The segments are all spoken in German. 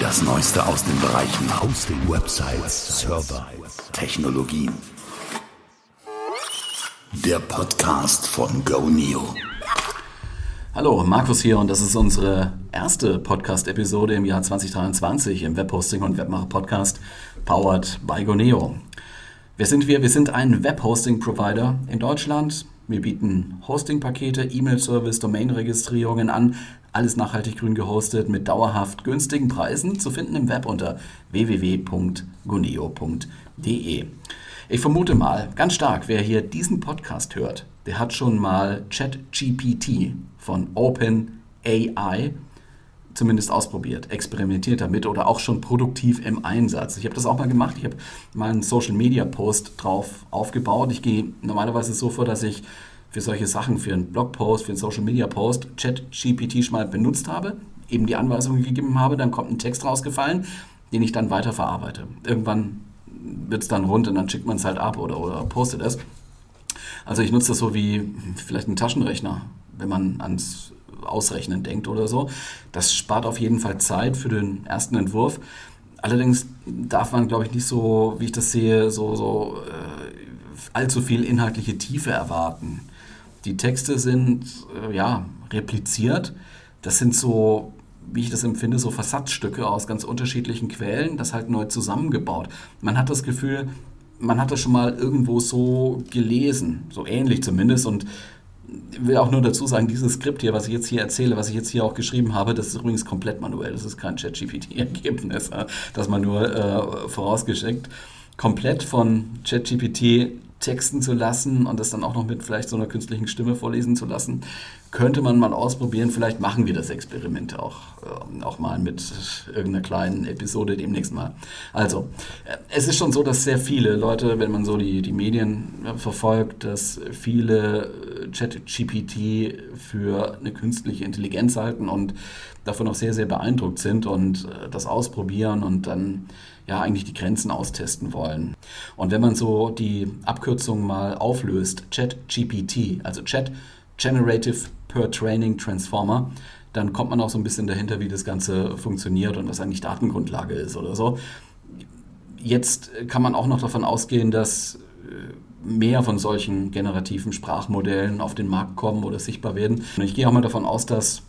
Das Neueste aus den Bereichen Hosting, Websites, Server, Technologien. Der Podcast von GoNeo. Hallo, Markus hier und das ist unsere erste Podcast-Episode im Jahr 2023 im Webhosting und Webmacher Podcast, powered by GoNeo. Wer sind wir? Wir sind ein Webhosting-Provider in Deutschland. Wir bieten Hosting-Pakete, E-Mail-Service, Domain-Registrierungen an, alles nachhaltig grün gehostet mit dauerhaft günstigen Preisen zu finden im Web unter www.guneo.de. Ich vermute mal ganz stark, wer hier diesen Podcast hört, der hat schon mal ChatGPT von OpenAI zumindest ausprobiert, experimentiert damit oder auch schon produktiv im Einsatz. Ich habe das auch mal gemacht. Ich habe mal einen Social Media Post drauf aufgebaut. Ich gehe normalerweise so vor, dass ich für solche Sachen, für einen Blogpost, für einen Social Media Post, ChatGPT schon mal benutzt habe, eben die Anweisungen gegeben habe, dann kommt ein Text rausgefallen, den ich dann weiter verarbeite. Irgendwann wird es dann rund und dann schickt man es halt ab oder, oder postet es. Also ich nutze das so wie vielleicht ein Taschenrechner, wenn man ans Ausrechnen denkt oder so. Das spart auf jeden Fall Zeit für den ersten Entwurf. Allerdings darf man, glaube ich, nicht so, wie ich das sehe, so, so äh, allzu viel inhaltliche Tiefe erwarten. Die Texte sind äh, ja repliziert. Das sind so, wie ich das empfinde, so Versatzstücke aus ganz unterschiedlichen Quellen, das halt neu zusammengebaut. Man hat das Gefühl, man hat das schon mal irgendwo so gelesen, so ähnlich zumindest. Und will auch nur dazu sagen, dieses Skript hier, was ich jetzt hier erzähle, was ich jetzt hier auch geschrieben habe, das ist übrigens komplett manuell. Das ist kein ChatGPT-Ergebnis, das man nur äh, vorausgeschickt. Komplett von ChatGPT texten zu lassen und das dann auch noch mit vielleicht so einer künstlichen Stimme vorlesen zu lassen, könnte man mal ausprobieren. Vielleicht machen wir das Experiment auch, äh, auch mal mit irgendeiner kleinen Episode demnächst mal. Also, äh, es ist schon so, dass sehr viele Leute, wenn man so die, die Medien äh, verfolgt, dass viele äh, ChatGPT für eine künstliche Intelligenz halten und davon auch sehr, sehr beeindruckt sind und äh, das ausprobieren und dann ja eigentlich die Grenzen austesten wollen. Und wenn man so die Abkürzung mal auflöst, ChatGPT, also Chat Generative Per Training Transformer, dann kommt man auch so ein bisschen dahinter, wie das Ganze funktioniert und was eigentlich Datengrundlage ist oder so. Jetzt kann man auch noch davon ausgehen, dass äh, mehr von solchen generativen Sprachmodellen auf den Markt kommen oder sichtbar werden. Und ich gehe auch mal davon aus, dass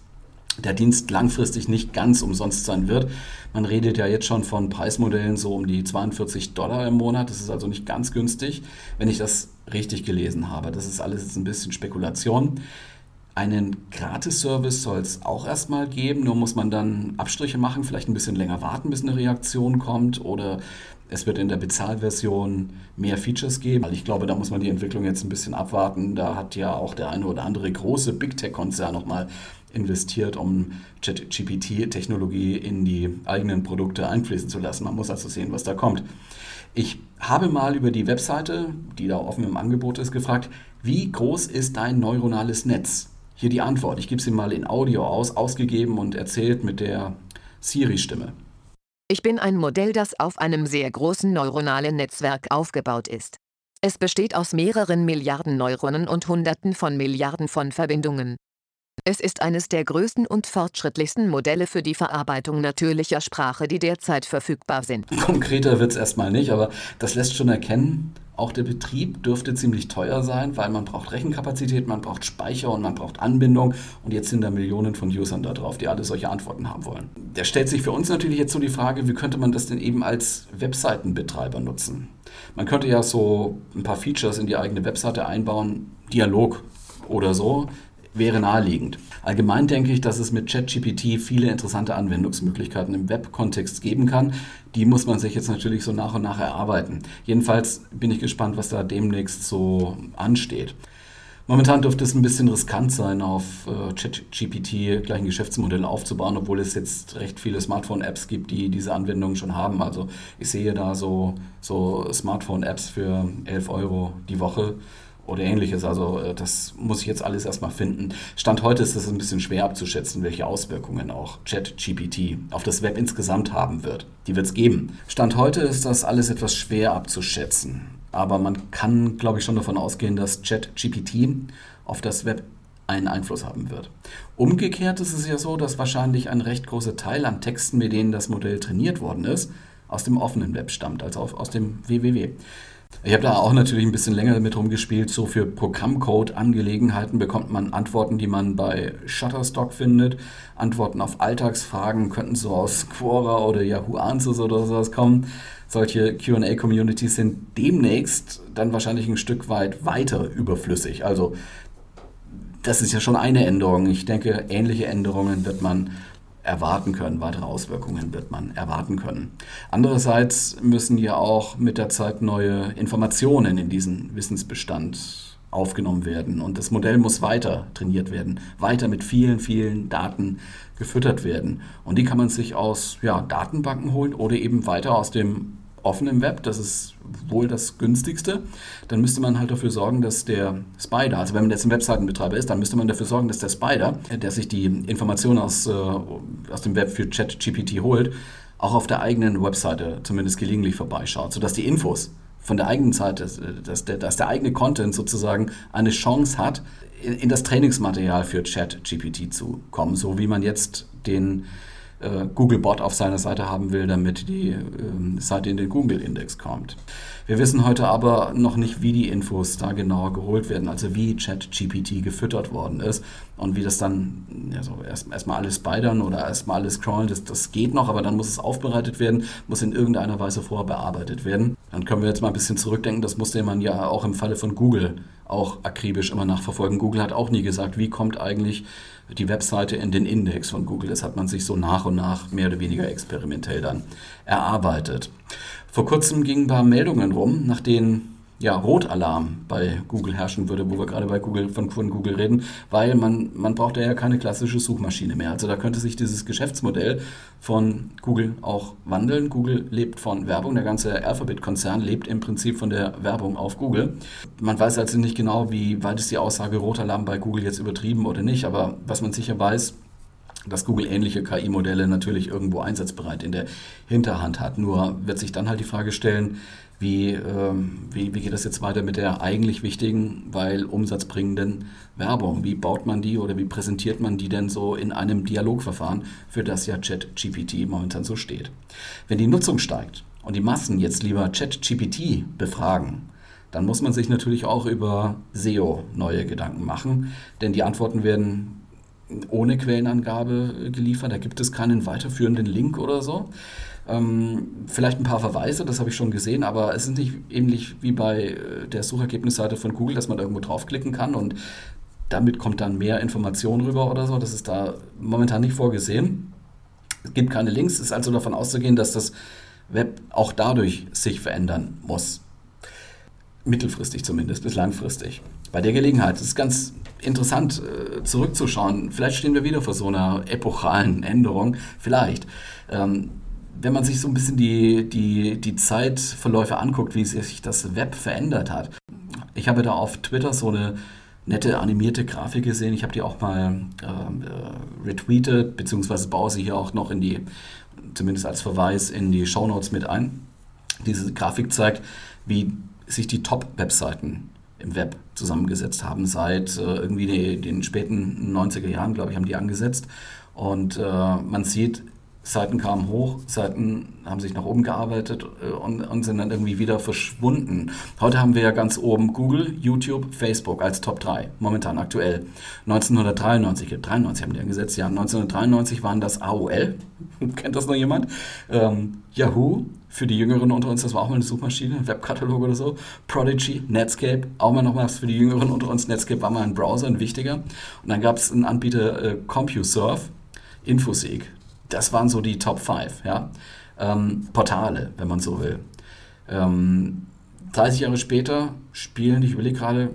der Dienst langfristig nicht ganz umsonst sein wird. Man redet ja jetzt schon von Preismodellen so um die 42 Dollar im Monat. Das ist also nicht ganz günstig, wenn ich das richtig gelesen habe. Das ist alles jetzt ein bisschen Spekulation. Einen Gratis-Service soll es auch erstmal geben, nur muss man dann Abstriche machen, vielleicht ein bisschen länger warten, bis eine Reaktion kommt oder es wird in der Bezahlversion mehr Features geben. Ich glaube, da muss man die Entwicklung jetzt ein bisschen abwarten. Da hat ja auch der eine oder andere große Big Tech-Konzern nochmal investiert, um ChatGPT-Technologie in die eigenen Produkte einfließen zu lassen. Man muss also sehen, was da kommt. Ich habe mal über die Webseite, die da offen im Angebot ist, gefragt, wie groß ist dein neuronales Netz? Hier die Antwort. Ich gebe sie mal in Audio aus, ausgegeben und erzählt mit der Siri-Stimme. Ich bin ein Modell, das auf einem sehr großen neuronalen Netzwerk aufgebaut ist. Es besteht aus mehreren Milliarden Neuronen und Hunderten von Milliarden von Verbindungen. Es ist eines der größten und fortschrittlichsten Modelle für die Verarbeitung natürlicher Sprache, die derzeit verfügbar sind. Konkreter wird es erstmal nicht, aber das lässt schon erkennen, auch der Betrieb dürfte ziemlich teuer sein, weil man braucht Rechenkapazität, man braucht Speicher und man braucht Anbindung. Und jetzt sind da Millionen von Usern da drauf, die alle solche Antworten haben wollen. Da stellt sich für uns natürlich jetzt so die Frage, wie könnte man das denn eben als Webseitenbetreiber nutzen? Man könnte ja so ein paar Features in die eigene Webseite einbauen, Dialog oder so, wäre naheliegend. Allgemein denke ich, dass es mit ChatGPT viele interessante Anwendungsmöglichkeiten im Web-Kontext geben kann. Die muss man sich jetzt natürlich so nach und nach erarbeiten. Jedenfalls bin ich gespannt, was da demnächst so ansteht. Momentan dürfte es ein bisschen riskant sein, auf äh, ChatGPT gleich ein Geschäftsmodell aufzubauen, obwohl es jetzt recht viele Smartphone-Apps gibt, die diese Anwendungen schon haben. Also ich sehe da so, so Smartphone-Apps für 11 Euro die Woche oder ähnliches. Also äh, das muss ich jetzt alles erstmal finden. Stand heute ist es ein bisschen schwer abzuschätzen, welche Auswirkungen auch ChatGPT auf das Web insgesamt haben wird. Die wird es geben. Stand heute ist das alles etwas schwer abzuschätzen. Aber man kann, glaube ich, schon davon ausgehen, dass ChatGPT auf das Web einen Einfluss haben wird. Umgekehrt ist es ja so, dass wahrscheinlich ein recht großer Teil an Texten, mit denen das Modell trainiert worden ist, aus dem offenen Web stammt, also aus dem WWW. Ich habe da auch natürlich ein bisschen länger damit rumgespielt. So für Programmcode-Angelegenheiten bekommt man Antworten, die man bei Shutterstock findet. Antworten auf Alltagsfragen könnten so aus Quora oder Yahoo Answers oder sowas kommen. Solche QA-Communities sind demnächst dann wahrscheinlich ein Stück weit weiter überflüssig. Also das ist ja schon eine Änderung. Ich denke, ähnliche Änderungen wird man erwarten können, weitere Auswirkungen wird man erwarten können. Andererseits müssen ja auch mit der Zeit neue Informationen in diesen Wissensbestand aufgenommen werden und das Modell muss weiter trainiert werden, weiter mit vielen, vielen Daten gefüttert werden. Und die kann man sich aus ja, Datenbanken holen oder eben weiter aus dem offen im Web, das ist wohl das günstigste, dann müsste man halt dafür sorgen, dass der Spider, also wenn man jetzt ein Webseitenbetreiber ist, dann müsste man dafür sorgen, dass der Spider, der sich die Informationen aus, äh, aus dem Web für ChatGPT holt, auch auf der eigenen Webseite zumindest gelegentlich vorbeischaut, sodass die Infos von der eigenen Seite, dass der, dass der eigene Content sozusagen eine Chance hat, in, in das Trainingsmaterial für ChatGPT zu kommen, so wie man jetzt den äh, Googlebot auf seiner Seite haben will, damit die äh, Seite in den Google-Index kommt. Wir wissen heute aber noch nicht, wie die Infos da genauer geholt werden, also wie ChatGPT gefüttert worden ist und wie das dann, also erstmal erst alles spidern oder erstmal alles scrollen, das, das geht noch, aber dann muss es aufbereitet werden, muss in irgendeiner Weise vorher bearbeitet werden. Dann können wir jetzt mal ein bisschen zurückdenken, das musste man ja auch im Falle von Google auch akribisch immer nachverfolgen. Google hat auch nie gesagt, wie kommt eigentlich die Webseite in den Index von Google. Das hat man sich so nach und nach mehr oder weniger experimentell dann erarbeitet. Vor kurzem gingen ein paar Meldungen rum, nach denen ja, Rotalarm bei Google herrschen würde, wo wir gerade bei Google, von, Google reden, weil man, man braucht ja keine klassische Suchmaschine mehr. Also da könnte sich dieses Geschäftsmodell von Google auch wandeln. Google lebt von Werbung, der ganze Alphabet-Konzern lebt im Prinzip von der Werbung auf Google. Man weiß also nicht genau, wie weit ist die Aussage Rotalarm bei Google jetzt übertrieben oder nicht, aber was man sicher weiß, dass Google ähnliche KI-Modelle natürlich irgendwo einsatzbereit in der Hinterhand hat. Nur wird sich dann halt die Frage stellen, wie, ähm, wie, wie geht das jetzt weiter mit der eigentlich wichtigen, weil umsatzbringenden Werbung? Wie baut man die oder wie präsentiert man die denn so in einem Dialogverfahren, für das ja ChatGPT momentan so steht? Wenn die Nutzung steigt und die Massen jetzt lieber ChatGPT befragen, dann muss man sich natürlich auch über SEO neue Gedanken machen, denn die Antworten werden ohne Quellenangabe geliefert. Da gibt es keinen weiterführenden Link oder so. Ähm, vielleicht ein paar Verweise, das habe ich schon gesehen, aber es ist nicht ähnlich wie bei äh, der Suchergebnisseite von Google, dass man da irgendwo draufklicken kann und damit kommt dann mehr Information rüber oder so. Das ist da momentan nicht vorgesehen. Es gibt keine Links, es ist also davon auszugehen, dass das Web auch dadurch sich verändern muss. Mittelfristig zumindest, bis langfristig. Bei der Gelegenheit ist es ganz interessant äh, zurückzuschauen. Vielleicht stehen wir wieder vor so einer epochalen Änderung. Vielleicht. Ähm, wenn man sich so ein bisschen die, die, die Zeitverläufe anguckt, wie sich das Web verändert hat. Ich habe da auf Twitter so eine nette animierte Grafik gesehen. Ich habe die auch mal ähm, äh, retweetet, beziehungsweise baue sie hier auch noch in die, zumindest als Verweis, in die Shownotes mit ein. Diese Grafik zeigt, wie sich die Top-Webseiten im Web zusammengesetzt haben. Seit äh, irgendwie den, den späten 90er Jahren, glaube ich, haben die angesetzt. Und äh, man sieht, Seiten kamen hoch, Seiten haben sich nach oben gearbeitet äh, und, und, sind dann irgendwie wieder verschwunden. Heute haben wir ja ganz oben Google, YouTube, Facebook als Top 3, momentan aktuell. 1993, 93 haben die angesetzt, ja, 1993 waren das AOL, kennt das noch jemand? Ähm, Yahoo, für die Jüngeren unter uns, das war auch mal eine Suchmaschine, Webkatalog oder so. Prodigy, Netscape, auch mal noch was für die Jüngeren unter uns. Netscape war mal ein Browser, ein wichtiger. Und dann gab es einen Anbieter äh, CompuServe, Infosec das waren so die Top 5, ja. Ähm, Portale, wenn man so will. Ähm, 30 Jahre später spielen, ich überlege gerade,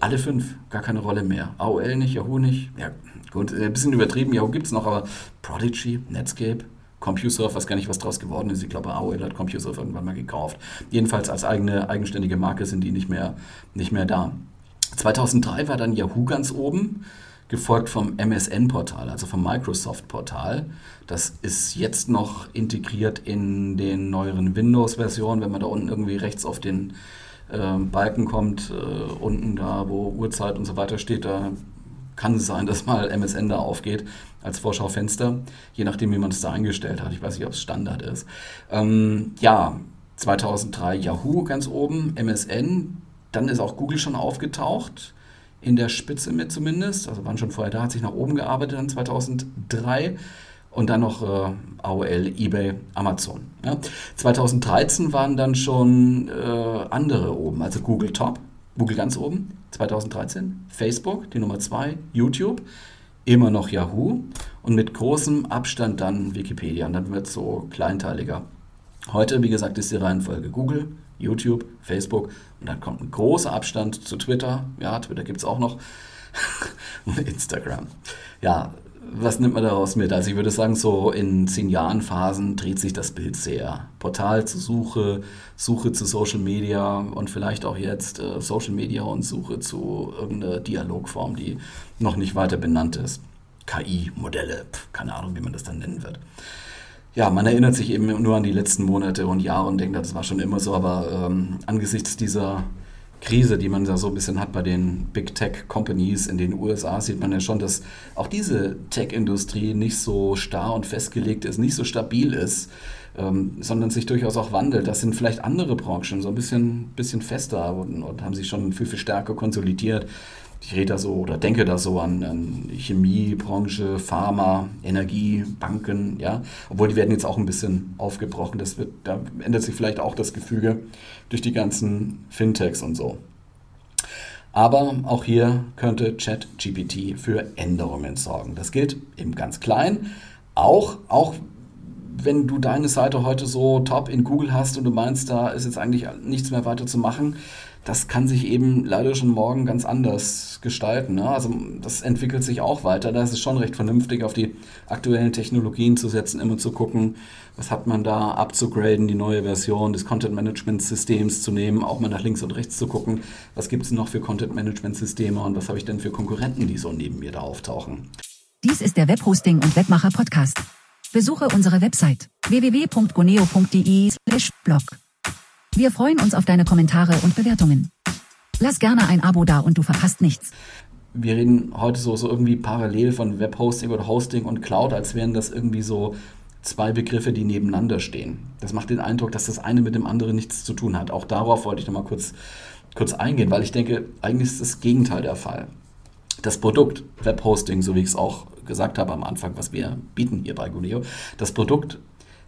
alle fünf gar keine Rolle mehr. AOL nicht, Yahoo nicht. Ja, gut, ein bisschen übertrieben, Yahoo gibt es noch, aber Prodigy, Netscape, CompuServe, weiß gar nicht, was draus geworden ist. Ich glaube, AOL hat CompuServe irgendwann mal gekauft. Jedenfalls als eigene, eigenständige Marke sind die nicht mehr, nicht mehr da. 2003 war dann Yahoo ganz oben gefolgt vom MSN-Portal, also vom Microsoft-Portal. Das ist jetzt noch integriert in den neueren Windows-Versionen. Wenn man da unten irgendwie rechts auf den äh, Balken kommt, äh, unten da, wo Uhrzeit und so weiter steht, da kann es sein, dass mal MSN da aufgeht als Vorschaufenster, je nachdem, wie man es da eingestellt hat. Ich weiß nicht, ob es Standard ist. Ähm, ja, 2003 Yahoo ganz oben, MSN, dann ist auch Google schon aufgetaucht, in der Spitze mit zumindest, also waren schon vorher da, hat sich nach oben gearbeitet dann 2003 und dann noch äh, AOL, eBay, Amazon. Ja. 2013 waren dann schon äh, andere oben, also Google Top, Google ganz oben, 2013, Facebook, die Nummer 2, YouTube, immer noch Yahoo und mit großem Abstand dann Wikipedia. Und dann wird es so kleinteiliger. Heute, wie gesagt, ist die Reihenfolge Google, YouTube, Facebook und dann kommt ein großer Abstand zu Twitter. Ja, Twitter gibt es auch noch. und Instagram. Ja, was nimmt man daraus mit? Also ich würde sagen, so in zehn Jahren Phasen dreht sich das Bild sehr. Portal zu Suche, Suche zu Social Media und vielleicht auch jetzt äh, Social Media und Suche zu irgendeiner Dialogform, die noch nicht weiter benannt ist. KI-Modelle, keine Ahnung, wie man das dann nennen wird. Ja, man erinnert sich eben nur an die letzten Monate und Jahre und denkt, das war schon immer so, aber ähm, angesichts dieser Krise, die man da so ein bisschen hat bei den Big Tech Companies in den USA, sieht man ja schon, dass auch diese Tech-Industrie nicht so starr und festgelegt ist, nicht so stabil ist, ähm, sondern sich durchaus auch wandelt. Das sind vielleicht andere Branchen so ein bisschen, bisschen fester und, und haben sich schon viel, viel stärker konsolidiert ich rede da so oder denke da so an, an Chemiebranche, Pharma, Energie, Banken, ja. Obwohl die werden jetzt auch ein bisschen aufgebrochen. Das wird, da ändert sich vielleicht auch das Gefüge durch die ganzen Fintechs und so. Aber auch hier könnte ChatGPT für Änderungen sorgen. Das gilt im ganz Kleinen. Auch, auch wenn du deine Seite heute so top in Google hast und du meinst, da ist jetzt eigentlich nichts mehr weiter zu machen, das kann sich eben leider schon morgen ganz anders gestalten. Ne? Also das entwickelt sich auch weiter. Da ist es schon recht vernünftig, auf die aktuellen Technologien zu setzen, immer zu gucken, was hat man da abzugraden, die neue Version des Content-Management-Systems zu nehmen, auch mal nach links und rechts zu gucken, was gibt es noch für Content-Management-Systeme und was habe ich denn für Konkurrenten, die so neben mir da auftauchen. Dies ist der Webhosting und Webmacher Podcast. Besuche unsere Website www.goneo.de/blog. Wir freuen uns auf deine Kommentare und Bewertungen. Lass gerne ein Abo da und du verpasst nichts. Wir reden heute so, so irgendwie parallel von Webhosting oder Hosting und Cloud, als wären das irgendwie so zwei Begriffe, die nebeneinander stehen. Das macht den Eindruck, dass das eine mit dem anderen nichts zu tun hat. Auch darauf wollte ich nochmal kurz, kurz eingehen, weil ich denke, eigentlich ist das Gegenteil der Fall. Das Produkt Webhosting, so wie ich es auch gesagt habe am Anfang, was wir bieten hier bei Guneo, das Produkt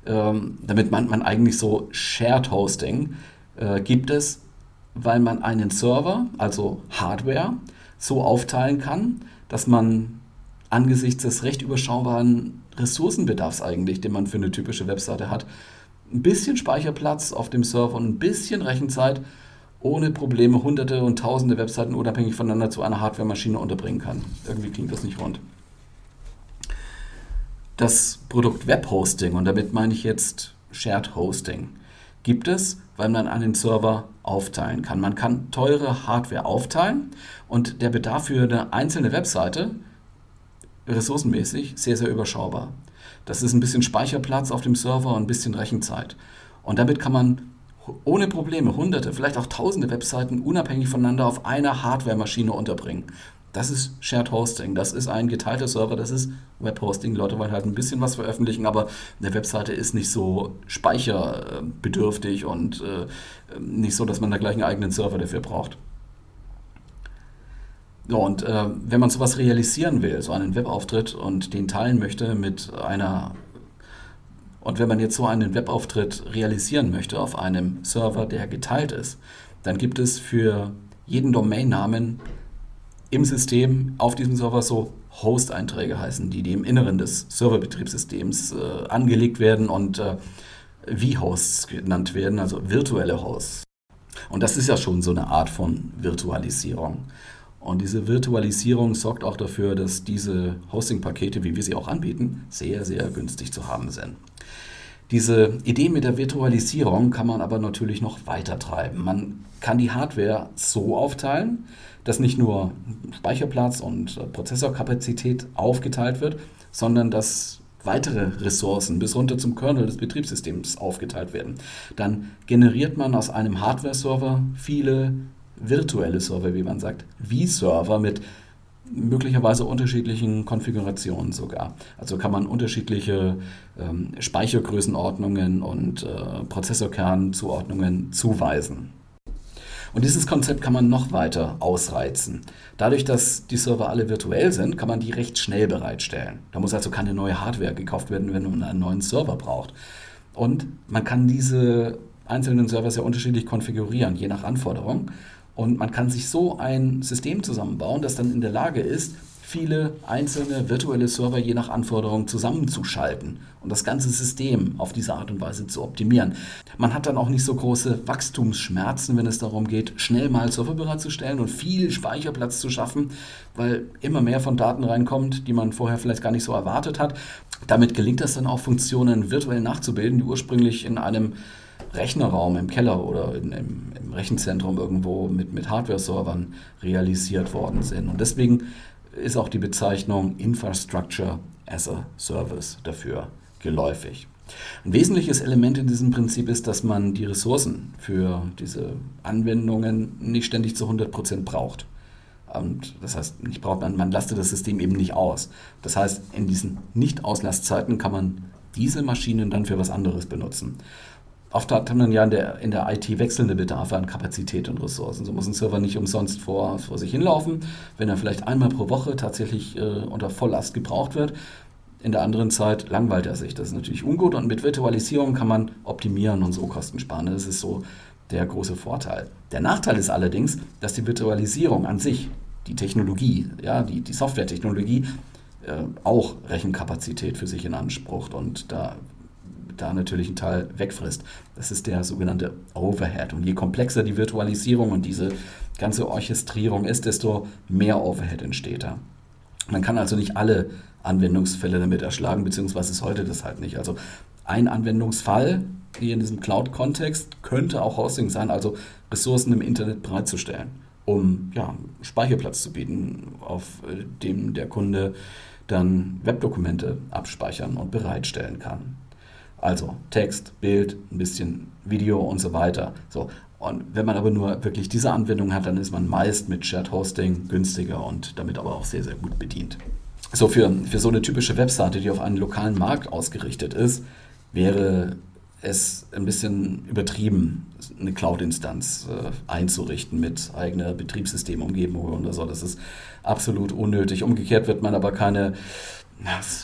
ähm, damit meint man eigentlich so Shared Hosting, äh, gibt es, weil man einen Server, also Hardware, so aufteilen kann, dass man angesichts des recht überschaubaren Ressourcenbedarfs eigentlich, den man für eine typische Webseite hat, ein bisschen Speicherplatz auf dem Server und ein bisschen Rechenzeit ohne Probleme hunderte und tausende Webseiten unabhängig voneinander zu einer Hardware-Maschine unterbringen kann. Irgendwie klingt das nicht rund das Produkt Webhosting, und damit meine ich jetzt Shared Hosting, gibt es, weil man einen Server aufteilen kann. Man kann teure Hardware aufteilen und der Bedarf für eine einzelne Webseite ressourcenmäßig sehr, sehr überschaubar. Das ist ein bisschen Speicherplatz auf dem Server und ein bisschen Rechenzeit. Und damit kann man ohne Probleme hunderte, vielleicht auch tausende Webseiten unabhängig voneinander auf einer Hardware-Maschine unterbringen. Das ist Shared Hosting, das ist ein geteilter Server, das ist Webhosting. Leute wollen halt ein bisschen was veröffentlichen, aber eine Webseite ist nicht so speicherbedürftig und äh, nicht so, dass man da gleich einen eigenen Server dafür braucht. Ja, und äh, wenn man sowas realisieren will, so einen Webauftritt und den teilen möchte mit einer und wenn man jetzt so einen Webauftritt realisieren möchte auf einem Server, der geteilt ist, dann gibt es für jeden Domainnamen im System auf diesem Server so Host-Einträge heißen, die, die im Inneren des Serverbetriebssystems äh, angelegt werden und äh, V-Hosts genannt werden, also virtuelle Hosts. Und das ist ja schon so eine Art von Virtualisierung. Und diese Virtualisierung sorgt auch dafür, dass diese Hosting-Pakete, wie wir sie auch anbieten, sehr, sehr günstig zu haben sind. Diese Idee mit der Virtualisierung kann man aber natürlich noch weiter treiben. Man kann die Hardware so aufteilen, dass nicht nur Speicherplatz und äh, Prozessorkapazität aufgeteilt wird, sondern dass weitere Ressourcen bis runter zum Kernel des Betriebssystems aufgeteilt werden. Dann generiert man aus einem Hardware-Server viele virtuelle Server, wie man sagt, V-Server mit möglicherweise unterschiedlichen Konfigurationen sogar. Also kann man unterschiedliche ähm, Speichergrößenordnungen und äh, Prozessorkernzuordnungen zuweisen. Und dieses Konzept kann man noch weiter ausreizen. Dadurch, dass die Server alle virtuell sind, kann man die recht schnell bereitstellen. Da muss also keine neue Hardware gekauft werden, wenn man einen neuen Server braucht. Und man kann diese einzelnen Server sehr unterschiedlich konfigurieren, je nach Anforderung. Und man kann sich so ein System zusammenbauen, das dann in der Lage ist, viele einzelne virtuelle Server je nach Anforderung zusammenzuschalten und das ganze System auf diese Art und Weise zu optimieren. Man hat dann auch nicht so große Wachstumsschmerzen, wenn es darum geht, schnell mal Server bereitzustellen und viel Speicherplatz zu schaffen, weil immer mehr von Daten reinkommt, die man vorher vielleicht gar nicht so erwartet hat. Damit gelingt es dann auch, Funktionen virtuell nachzubilden, die ursprünglich in einem Rechnerraum im Keller oder in, im, im, Rechenzentrum irgendwo mit, mit Hardware-Servern realisiert worden sind. Und deswegen ist auch die Bezeichnung Infrastructure as a Service dafür geläufig. Ein wesentliches Element in diesem Prinzip ist, dass man die Ressourcen für diese Anwendungen nicht ständig zu 100 Prozent braucht. Und das heißt, nicht braucht man, man lastet das System eben nicht aus. Das heißt, in diesen Nicht-Auslastzeiten kann man diese Maschinen dann für was anderes benutzen. Oft hat man ja in der, in der IT wechselnde Bedarfe an Kapazität und Ressourcen. So muss ein Server nicht umsonst vor, vor sich hinlaufen. Wenn er vielleicht einmal pro Woche tatsächlich äh, unter Volllast gebraucht wird, in der anderen Zeit langweilt er sich. Das ist natürlich ungut und mit Virtualisierung kann man optimieren und so Kosten sparen. Das ist so der große Vorteil. Der Nachteil ist allerdings, dass die Virtualisierung an sich, die Technologie, ja, die, die Softwaretechnologie, äh, auch Rechenkapazität für sich in Anspruch und da da natürlich einen Teil wegfrisst. Das ist der sogenannte Overhead. Und je komplexer die Virtualisierung und diese ganze Orchestrierung ist, desto mehr Overhead entsteht da. Man kann also nicht alle Anwendungsfälle damit erschlagen, beziehungsweise ist heute das halt nicht. Also ein Anwendungsfall hier in diesem Cloud-Kontext könnte auch Hosting sein, also Ressourcen im Internet bereitzustellen, um ja, Speicherplatz zu bieten, auf äh, dem der Kunde dann Webdokumente abspeichern und bereitstellen kann. Also Text, Bild, ein bisschen Video und so weiter. So. Und wenn man aber nur wirklich diese Anwendung hat, dann ist man meist mit Shared Hosting günstiger und damit aber auch sehr, sehr gut bedient. So, für, für so eine typische Webseite, die auf einen lokalen Markt ausgerichtet ist, wäre es ein bisschen übertrieben, eine Cloud-Instanz äh, einzurichten mit eigener Betriebssystemumgebung oder so. Das ist absolut unnötig. Umgekehrt wird man aber keine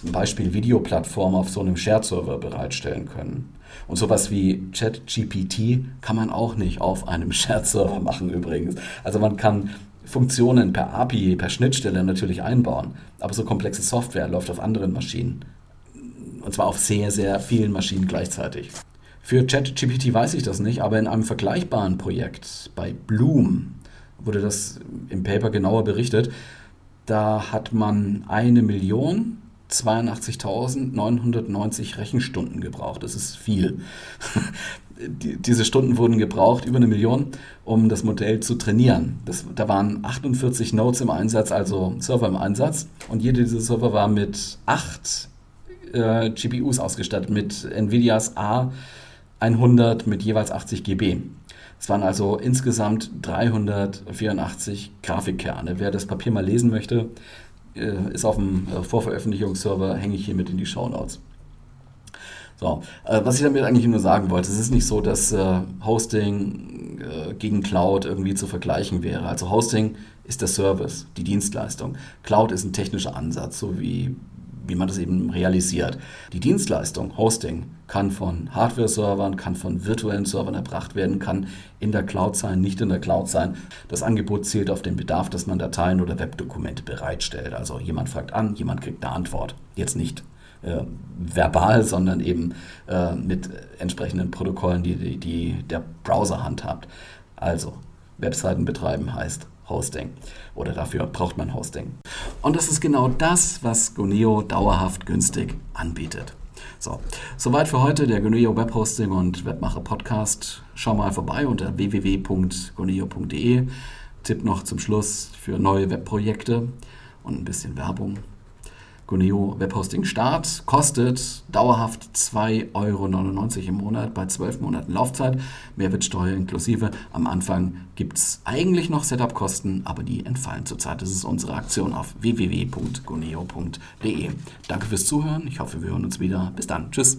zum Beispiel Videoplattformen auf so einem Shared-Server bereitstellen können. Und sowas wie ChatGPT kann man auch nicht auf einem Shared-Server machen übrigens. Also man kann Funktionen per API, per Schnittstelle natürlich einbauen, aber so komplexe Software läuft auf anderen Maschinen. Und zwar auf sehr, sehr vielen Maschinen gleichzeitig. Für ChatGPT weiß ich das nicht, aber in einem vergleichbaren Projekt bei Bloom wurde das im Paper genauer berichtet. Da hat man eine Million 82.990 Rechenstunden gebraucht. Das ist viel. diese Stunden wurden gebraucht, über eine Million, um das Modell zu trainieren. Das, da waren 48 Nodes im Einsatz, also Server im Einsatz. Und jede dieser Server war mit acht äh, GPUs ausgestattet, mit NVIDIAs A100 mit jeweils 80 GB. Es waren also insgesamt 384 Grafikkerne. Wer das Papier mal lesen möchte, ist auf dem äh, Vorveröffentlichungsserver, hänge ich hier mit in die Shownotes. So, äh, was ich damit eigentlich nur sagen wollte, es ist nicht so, dass Hosting gegen Cloud irgendwie zu vergleichen wäre. Also Hosting ist der Service, die Dienstleistung. Cloud ist ein technischer Ansatz, so wie wie man das eben realisiert. Die Dienstleistung, Hosting, kann von Hardware-Servern, kann von virtuellen Servern erbracht werden, kann in der Cloud sein, nicht in der Cloud sein. Das Angebot zielt auf den Bedarf, dass man Dateien oder Webdokumente bereitstellt. Also jemand fragt an, jemand kriegt eine Antwort. Jetzt nicht äh, verbal, sondern eben äh, mit entsprechenden Protokollen, die, die, die der Browser handhabt. Also Webseiten betreiben heißt Hosting. Oder dafür braucht man Hosting. Und das ist genau das, was Goneo dauerhaft günstig anbietet. So, soweit für heute der Goneo Webhosting und Webmacher Podcast. Schau mal vorbei unter www.goneo.de. Tipp noch zum Schluss für neue Webprojekte und ein bisschen Werbung. Goneo Webhosting Start kostet dauerhaft 2,99 Euro im Monat bei 12 Monaten Laufzeit, Mehrwertsteuer inklusive. Am Anfang gibt es eigentlich noch Setup-Kosten, aber die entfallen zurzeit. Das ist unsere Aktion auf www.goneo.de. Danke fürs Zuhören. Ich hoffe, wir hören uns wieder. Bis dann. Tschüss.